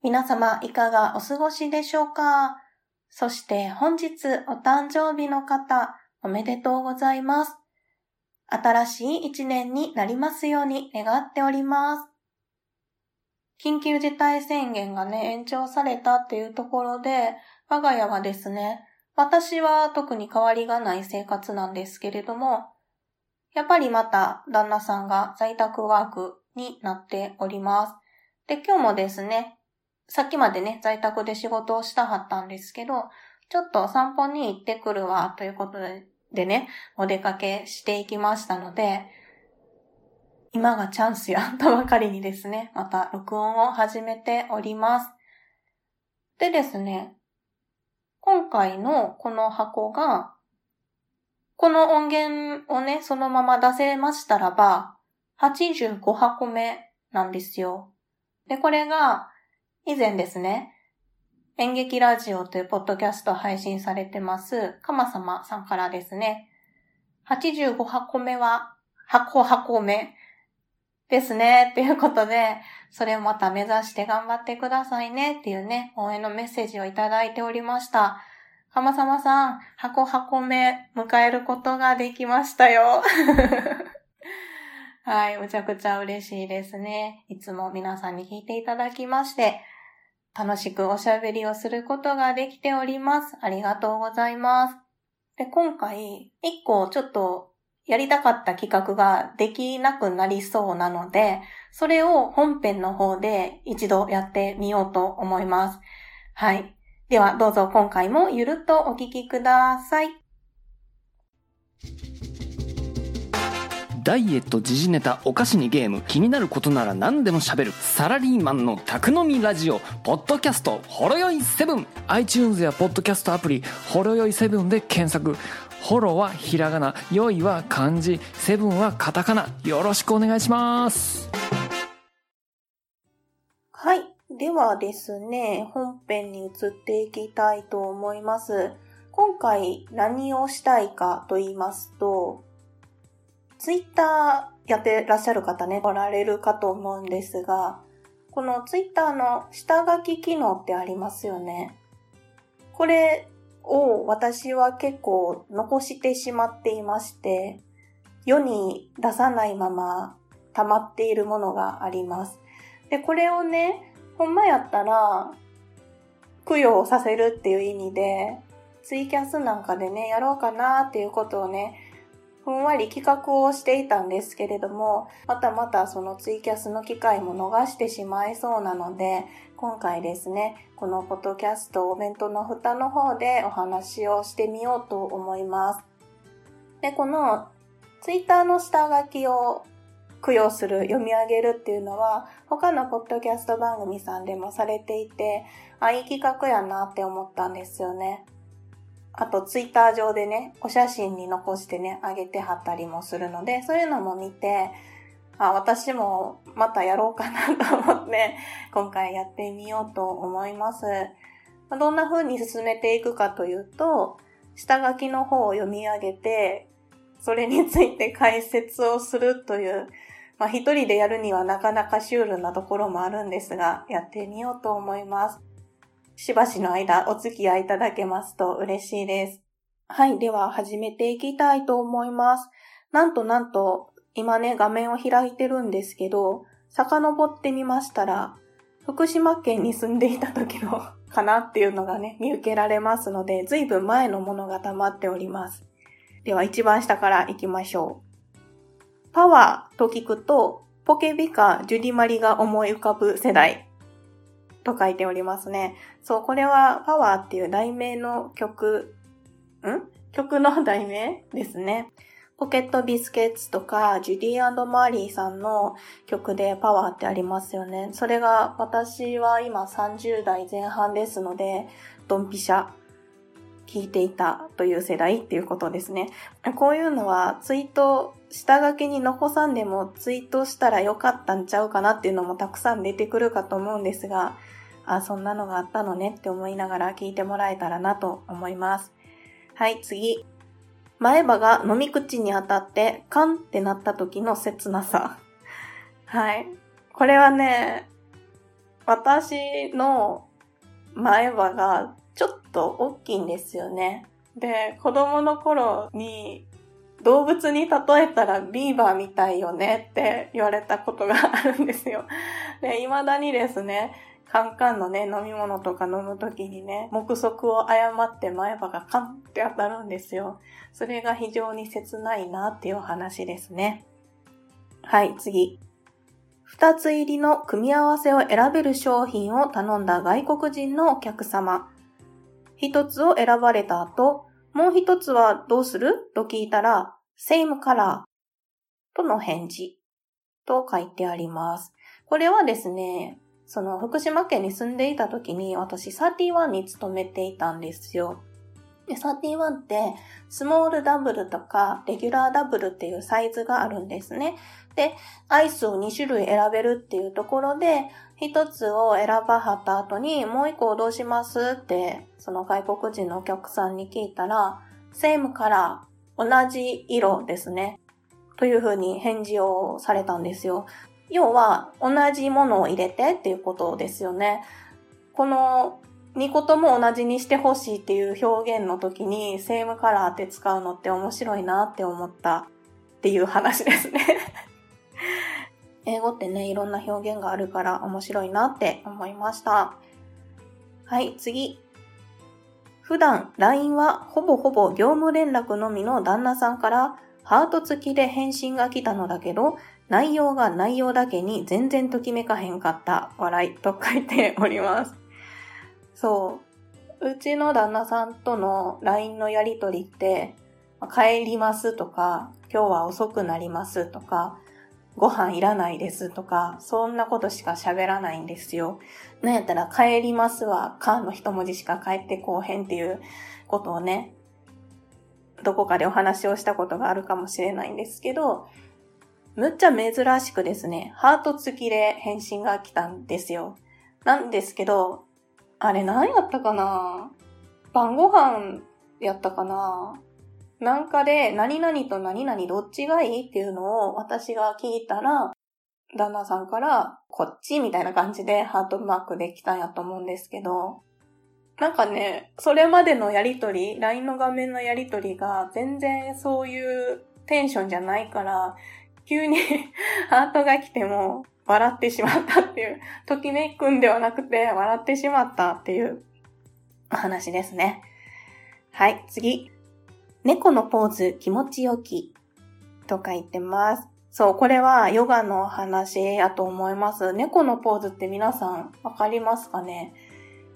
皆様いかがお過ごしでしょうか？そして本日お誕生日の方おめでとうございます。新しい一年になりますように願っております。緊急事態宣言がね、延長されたっていうところで、我が家はですね、私は特に変わりがない生活なんですけれども、やっぱりまた旦那さんが在宅ワークになっております。で、今日もですね、さっきまでね、在宅で仕事をしたはったんですけど、ちょっと散歩に行ってくるわ、ということでね、お出かけしていきましたので、今がチャンスや、とばかりにですね、また録音を始めております。でですね、今回のこの箱が、この音源をね、そのまま出せましたらば、85箱目なんですよ。で、これが、以前ですね、演劇ラジオというポッドキャスト配信されてます、かまさまさんからですね、85箱目は、箱箱目ですね、っていうことで、それをまた目指して頑張ってくださいねっていうね、応援のメッセージをいただいておりました。かまさまさん、箱箱目迎えることができましたよ。はい、むちゃくちゃ嬉しいですね。いつも皆さんに聞いていただきまして、楽しくおしゃべりをすることができております。ありがとうございます。で、今回、一個ちょっとやりたかった企画ができなくなりそうなので、それを本編の方で一度やってみようと思います。はい。では、どうぞ今回もゆるっとお聞きください。ダイエット時事ネタお菓子にゲーム気になることなら何でも喋るサラリーマンの宅飲みラジオポッドキャストほろよい7 iTunes やポッドキャストアプリほろよい7で検索。ホロはひらがなよいは漢字。セブンはカタカナ。よろしくお願いします。はい。ではですね本編に移っていきたいと思います。今回何をしたいかと言いますとツイッターやってらっしゃる方ね、おられるかと思うんですが、このツイッターの下書き機能ってありますよね。これを私は結構残してしまっていまして、世に出さないまま溜まっているものがあります。で、これをね、ほんまやったら、供養させるっていう意味で、ツイキャスなんかでね、やろうかなっていうことをね、ふんわり企画をしていたんですけれども、またまたそのツイキャスの機会も逃してしまいそうなので、今回ですね、このポッドキャストお弁当の蓋の方でお話をしてみようと思います。で、このツイッターの下書きを供養する、読み上げるっていうのは、他のポッドキャスト番組さんでもされていて、あ、いい企画やなって思ったんですよね。あとツイッター上でね、お写真に残してね、あげてはったりもするので、そういうのも見て、あ、私もまたやろうかなと思って、今回やってみようと思います。どんな風に進めていくかというと、下書きの方を読み上げて、それについて解説をするという、まあ一人でやるにはなかなかシュールなところもあるんですが、やってみようと思います。しばしの間お付き合いいただけますと嬉しいです。はい。では始めていきたいと思います。なんとなんと、今ね、画面を開いてるんですけど、遡ってみましたら、福島県に住んでいた時の かなっていうのがね、見受けられますので、ずいぶん前のものが溜まっております。では一番下から行きましょう。パワーと聞くと、ポケビカ・ジュディマリが思い浮かぶ世代。と書いておりますね。そう、これはパワーっていう題名の曲、ん？曲の題名ですね。ポケットビスケッツとか、ジュディマーリーさんの曲でパワーってありますよね。それが私は今30代前半ですので、ドンピシャ聞いていたという世代っていうことですね。こういうのはツイート、下書きに残さんでもツイートしたらよかったんちゃうかなっていうのもたくさん出てくるかと思うんですが、あ、そんなのがあったのねって思いながら聞いてもらえたらなと思います。はい、次。前歯が飲み口に当たってカンってなった時の切なさ。はい。これはね、私の前歯がちょっと大きいんですよね。で、子供の頃に動物に例えたらビーバーみたいよねって言われたことがあるんですよ。で、未だにですね、カンカンのね、飲み物とか飲むときにね、目測を誤って前歯がカンって当たるんですよ。それが非常に切ないなっていう話ですね。はい、次。二つ入りの組み合わせを選べる商品を頼んだ外国人のお客様。一つを選ばれた後、もう一つはどうする？と聞いたら、same color との返事と書いてあります。これはですね、その福島県に住んでいた時に私31に勤めていたんですよ。で、31って、スモールダブルとか、レギュラーダブルっていうサイズがあるんですね。で、アイスを2種類選べるっていうところで、一つを選ばはった後に、もう一個どうしますって、その外国人のお客さんに聞いたら、セームカラー、同じ色ですね。というふうに返事をされたんですよ。要は、同じものを入れてっていうことですよね。この2個とも同じにしてほしいっていう表現の時に、セームカラーって使うのって面白いなって思ったっていう話ですね 英語ってね、いろんな表現があるから面白いなって思いました。はい、次。普段 LINE はほぼほぼ業務連絡のみの旦那さんからハート付きで返信が来たのだけど、内容が内容だけに全然ときめかへんかった笑いと書いております。そう。うちの旦那さんとの LINE のやりとりって、帰りますとか、今日は遅くなりますとか、ご飯いらないですとか、そんなことしか喋らないんですよ。なんやったら帰りますは、かの一文字しか帰ってこうへんっていうことをね、どこかでお話をしたことがあるかもしれないんですけど、むっちゃ珍しくですね、ハート付きで返信が来たんですよ。なんですけど、あれ何やったかな？晩ご飯やったかな？なんかで、何々と何々どっちがいいっていうのを私が聞いたら、旦那さんから、こっちみたいな感じでハートマークできたんやと思うんですけど、なんかね、それまでのやりとり、LINE の画面のやりとりが全然そういうテンションじゃないから、急に ハートが来ても笑ってしまったっていう、ときめくんではなくて笑ってしまったっていうお話ですね。はい、次。猫のポーズ気持ちよきと書いてます。そう、これはヨガの話やと思います。猫のポーズって皆さんわかりますかね？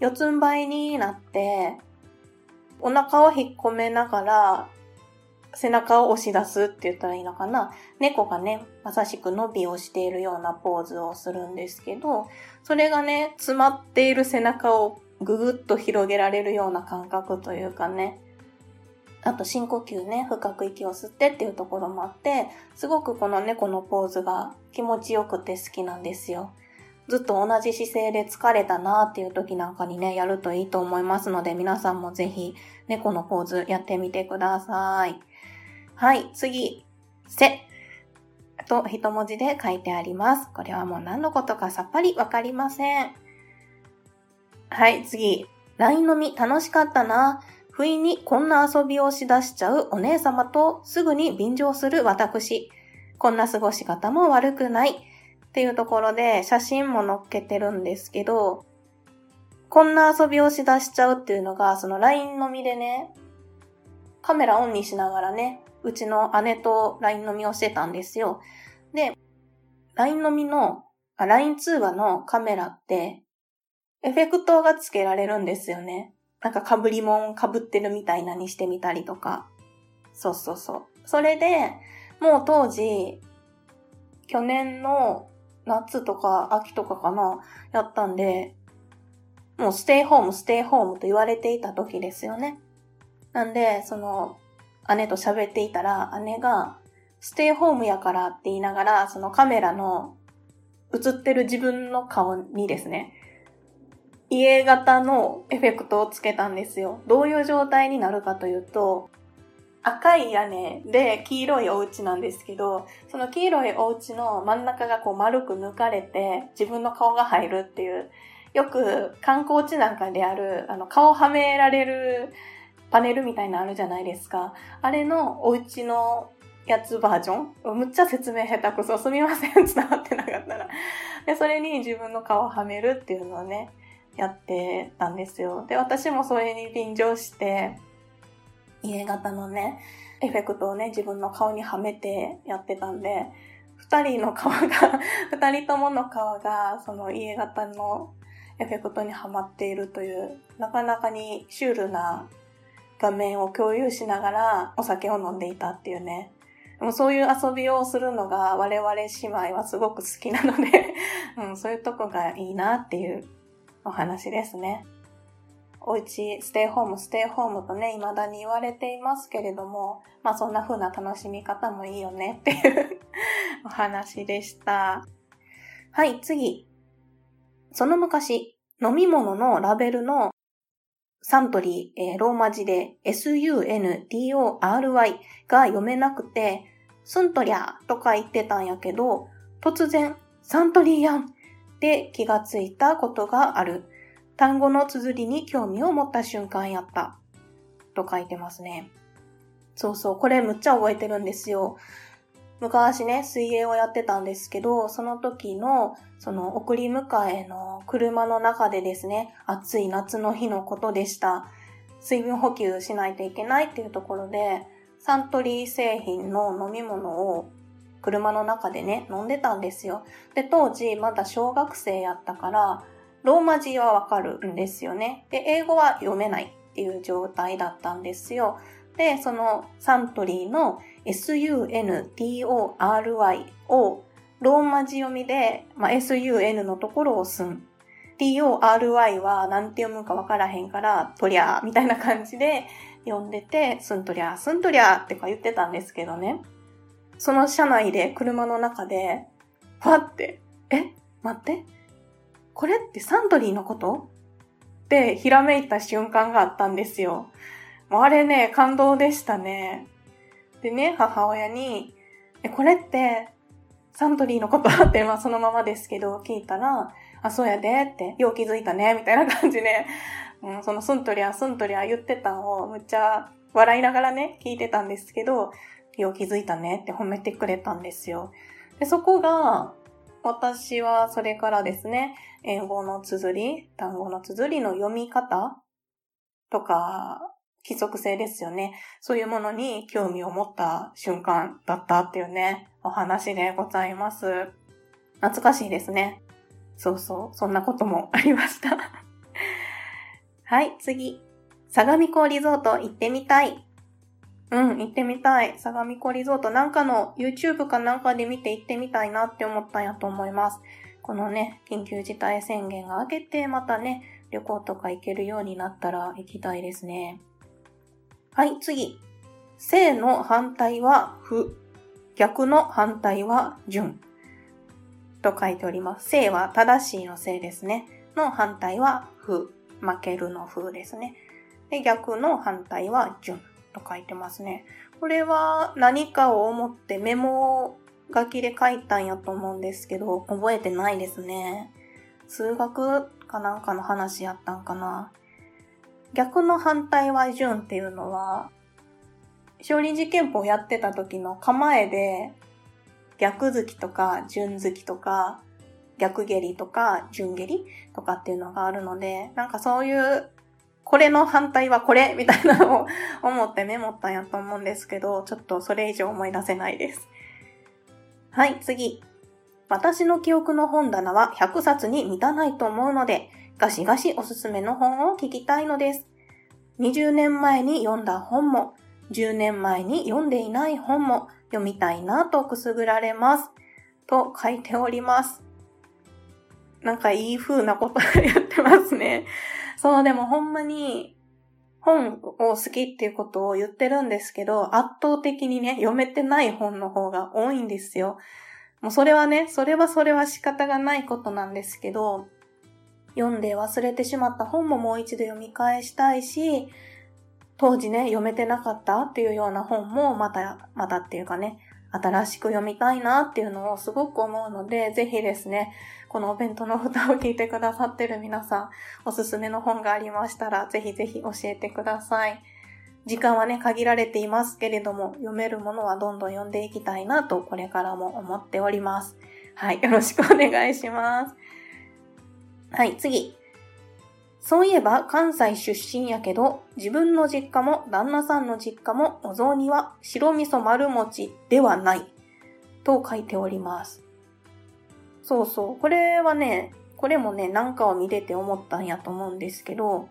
四つん這いになって、お腹を引っ込めながら、背中を押し出すって言ったらいいのかな？猫がね、まさしく伸びをしているようなポーズをするんですけど、それがね、詰まっている背中をぐぐっと広げられるような感覚というかね、あと深呼吸ね、深く息を吸ってっていうところもあって、すごくこの猫のポーズが気持ちよくて好きなんですよ。ずっと同じ姿勢で疲れたなっていう時なんかにね、やるといいと思いますので、皆さんもぜひ猫のポーズやってみてください。はい、次、せ。と一文字で書いてあります。これはもう何のことかさっぱりわかりません。はい、次。LINE 飲み楽しかったな。不意にこんな遊びをしだしちゃうお姉様とすぐに便乗する私。こんな過ごし方も悪くない。っていうところで写真も載っけてるんですけど、こんな遊びをしだしちゃうっていうのが、その LINE 飲みでね、カメラオンにしながらね、うちの姉と LINE 飲みをしてたんですよ。で、LINE 飲みの、LINE 通話のカメラって、エフェクトがつけられるんですよね。なんか被り物被ってるみたいなにしてみたりとか。そうそうそう。それで、もう当時、去年の夏とか秋とかかな、やったんで、もうステイホーム、ステイホームと言われていた時ですよね。なんで、その、姉と喋っていたら、姉が、ステイホームやからって言いながら、そのカメラの映ってる自分の顔にですね、家型のエフェクトをつけたんですよ。どういう状態になるかというと、赤い屋根で黄色いお家なんですけど、その黄色いお家の真ん中がこう丸く抜かれて自分の顔が入るっていう、よく観光地なんかである、あの顔はめられるパネルみたいなのあるじゃないですか。あれのお家のやつバージョン？むっちゃ説明下手くそ。すみません。伝わってなかったら。で、それに自分の顔をはめるっていうのをね、やってたんですよ。で、私もそれに便乗して、家型のね、エフェクトをね、自分の顔にはめてやってたんで、二人の顔が 二人ともの顔が、その家型のエフェクトにはまっているという、なかなかにシュールな画面を共有しながらお酒を飲んでいたっていうね。もそういう遊びをするのが我々姉妹はすごく好きなので うん、そういうとこがいいなっていうお話ですね。おうち、ステイホーム、ステイホームとね、未だに言われていますけれども、まあそんな風な楽しみ方もいいよねっていうお話でした。はい、次。その昔、飲み物のラベルのサントリー、えー、ローマ字で suntory が読めなくて、スントリャーとか言ってたんやけど、突然、サントリーやんで気がついたことがある。単語の綴りに興味を持った瞬間やった。と書いてますね。そうそう、これむっちゃ覚えてるんですよ。昔ね、水泳をやってたんですけど、その時の、その送り迎えの車の中でですね、暑い夏の日のことでした。水分補給しないといけないっていうところで、サントリー製品の飲み物を車の中でね、飲んでたんですよ。で、当時まだ小学生やったから、ローマ字はわかるんですよね。で、英語は読めないっていう状態だったんですよ。で、そのサントリーの suntory をローマ字読みで、まあ、sun のところをすん。tory は何て読むかわからへんから、とりゃーみたいな感じで読んでて、すんとりゃー、すんとりゃーってか言ってたんですけどね。その車内で、車の中で、ファって、え待って。これってサントリーのこと？ってひらめいた瞬間があったんですよ。あれね、感動でしたね。でね、母親に、え、これって、サントリーのこと？って、まあそのままですけど、聞いたら、あ、そうやでって、よう気づいたね、みたいな感じで、うん、そのスントリア、スントリア言ってたんを、むっちゃ笑いながらね、聞いてたんですけど、よう気づいたねって褒めてくれたんですよ。で、そこが、私はそれからですね、英語の綴り、単語の綴りの読み方とか、規則性ですよね。そういうものに興味を持った瞬間だったっていうね、お話でございます。懐かしいですね。そうそう、そんなこともありました。はい、次。相模湖リゾート行ってみたい。うん、行ってみたい。相模湖リゾートなんかの YouTube かなんかで見て行ってみたいなって思ったんやと思います。このね、緊急事態宣言が明けて、またね、旅行とか行けるようになったら行きたいですね。はい、次。正の反対は不。逆の反対は順。と書いております。正は正しいの正ですね。の反対は不。負けるの不ですね。で、逆の反対は順と書いてますね。これは何かを思ってメモ書きで書いたんやと思うんですけど、覚えてないですね。数学かなんかの話やったんかな。逆の反対は順っていうのは、少林寺拳法やってた時の構えで、逆突きとか順突きとか、逆蹴りとか順蹴りとかっていうのがあるので、なんかそういう、これの反対はこれみたいなのを 思ってメモったんやと思うんですけど、ちょっとそれ以上思い出せないです。はい、次。私の記憶の本棚は100冊に満たないと思うので、ガシガシおすすめの本を聞きたいのです。20年前に読んだ本も、10年前に読んでいない本も読みたいなとくすぐられます。と書いております。なんかいい風なこと言ってますね。そう、でもほんまに本を好きっていうことを言ってるんですけど、圧倒的にね、読めてない本の方が多いんですよ。もうそれはね、それはそれは仕方がないことなんですけど、読んで忘れてしまった本ももう一度読み返したいし、当時ね、読めてなかったっていうような本もまた、またっていうかね、新しく読みたいなっていうのをすごく思うので、ぜひですね、このお弁当の蓋を聞いてくださってる皆さん、おすすめの本がありましたら、ぜひぜひ教えてください。時間はね、限られていますけれども、読めるものはどんどん読んでいきたいなと、これからも思っております。はい、よろしくお願いします。はい、次。そういえば関西出身やけど、自分の実家も旦那さんの実家もお雑煮は白味噌丸餅ではない。と書いております。そうそう。これはね、これもね、なんかを見てて思ったんやと思うんですけど、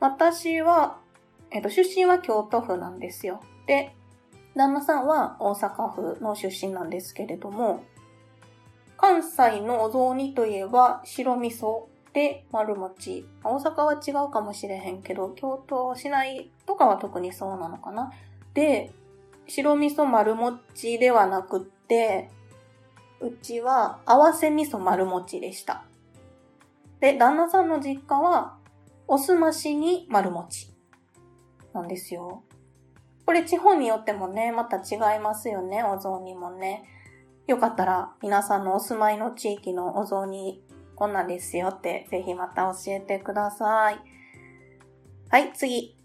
私は、えっと、出身は京都府なんですよ。で、旦那さんは大阪府の出身なんですけれども、関西のお雑煮といえば白味噌で、丸餅。大阪は違うかもしれへんけど、京都市内とかは特にそうなのかな。で、白味噌丸餅ではなくって、うちは合わせ味噌丸餅でした。で、旦那さんの実家は、おすましに丸餅。なんですよ。これ地方によってもね、また違いますよね、お雑煮もね。よかったら皆さんのお住まいの地域のお雑煮こんなんですよって、ぜひまた教えてください。はい、次。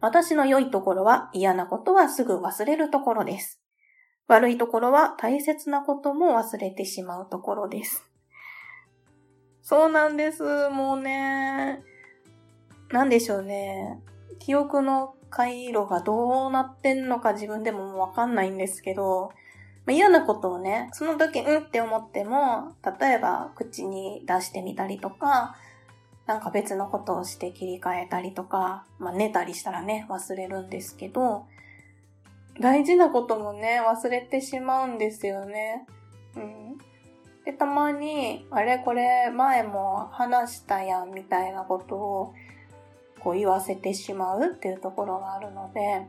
私の良いところは嫌なことはすぐ忘れるところです。悪いところは大切なことも忘れてしまうところです。そうなんです。もうね。なんでしょうね。記憶の回路がどうなってんのか自分でもわかんないんですけど、まあ、嫌なことをね、その時うんって思っても、例えば口に出してみたりとか、なんか別のことをして切り替えたりとか、まあ寝たりしたらね、忘れるんですけど、大事なこともね、忘れてしまうんですよね。うん。で、たまに、あれこれ前も話したやんみたいなことを、こう言わせてしまうっていうところがあるので、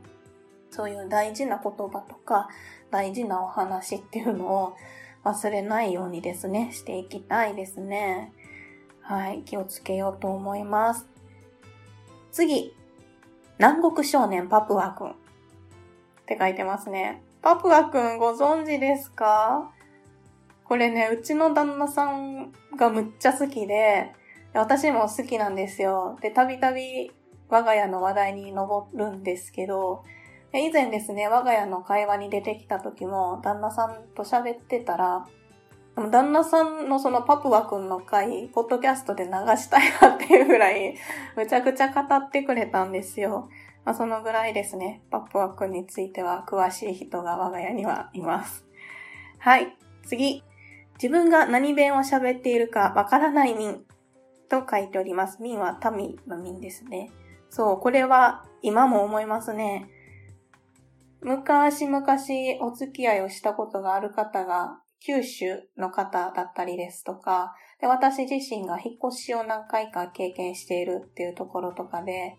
そういう大事な言葉とか、大事なお話っていうのを忘れないようにですね、していきたいですね。はい、気をつけようと思います。次、南国少年パプアくんって書いてますね。パプアくんご存知ですか？これね、うちの旦那さんがむっちゃ好きで、私も好きなんですよ。で、たびたび我が家の話題に上るんですけど、以前ですね、我が家の会話に出てきた時も、旦那さんと喋ってたら、旦那さんのそのパプワくんの回、ポッドキャストで流したいなっていうぐらい、むちゃくちゃ語ってくれたんですよ。まあ、そのぐらいですね、パプワくんについては詳しい人が我が家にはいます。はい、次。自分が何弁を喋っているかわからない民と書いております。民は民の民ですね。そう、これは今も思いますね。昔々お付き合いをしたことがある方が九州の方だったりですとか、で私自身が引っ越しを何回か経験しているっていうところとかで、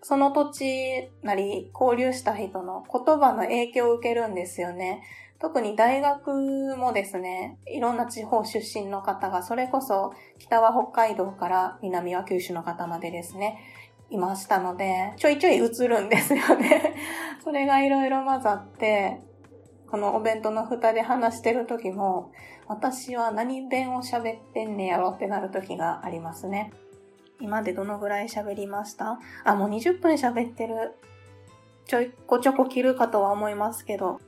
その土地なり交流した人の言葉の影響を受けるんですよね。特に大学もですね、いろんな地方出身の方が、それこそ北は北海道から南は九州の方までですね、いましたので、ちょいちょい映るんですよね。それがいろいろ混ざって、このお弁当の蓋で話してる時も、私は何弁を喋ってんねやろってなる時がありますね。今でどのぐらい喋りました？あ、もう20分喋ってる。ちょいこちょこ切るかとは思いますけど、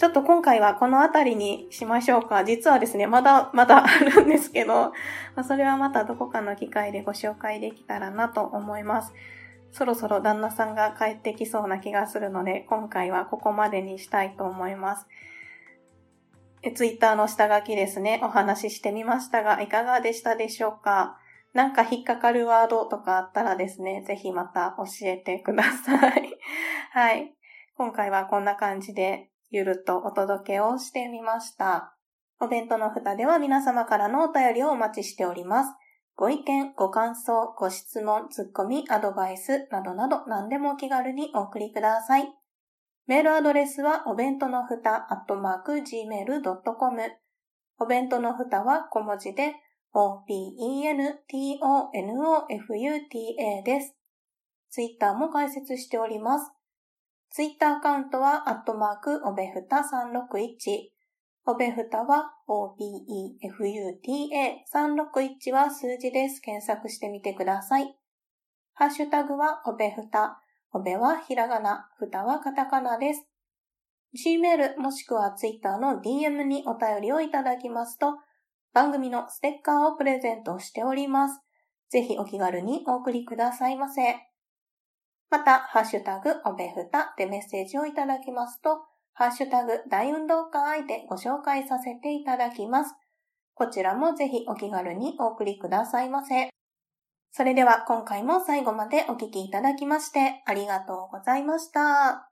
ちょっと今回はこの辺りにしましょうか。実はですね、まだ、まだ あるんですけど、まあ、それはまたどこかの機会でご紹介できたらなと思います。そろそろ旦那さんが帰ってきそうな気がするので、今回はここまでにしたいと思います。え、ツイッターの下書きですね、お話ししてみましたが、いかがでしたでしょうか？なんか引っかかるワードとかあったらですね、ぜひまた教えてください。はい。今回はこんな感じでゆるっとお届けをしてみました。お弁当の蓋では皆様からのお便りをお待ちしております。ご意見、ご感想、ご質問、ツッコミ、アドバイスなどなど何でもお気軽にお送りください。メールアドレスはお弁当のふた、アットマーク、gmail.com。お弁当のふたは小文字で、o-b-e-n-t-o-n-o-f-u-t-a です。ツイッターも開設しております。ツイッターアカウントは、アットマーク、おべふた361。おべふたは OBEFUTA361 は数字です。検索してみてください。ハッシュタグはおべふた。おべはひらがな、ふたはカタカナです。Gmail もしくは Twitter の DM にお便りをいただきますと、番組のステッカーをプレゼントしております。ぜひお気軽にお送りくださいませ。また、ハッシュタグおべふたでメッセージをいただきますと、ハッシュタグ大運動会でご紹介させていただきます。こちらもぜひお気軽にお送りくださいませ。それでは今回も最後までお聴きいただきましてありがとうございました。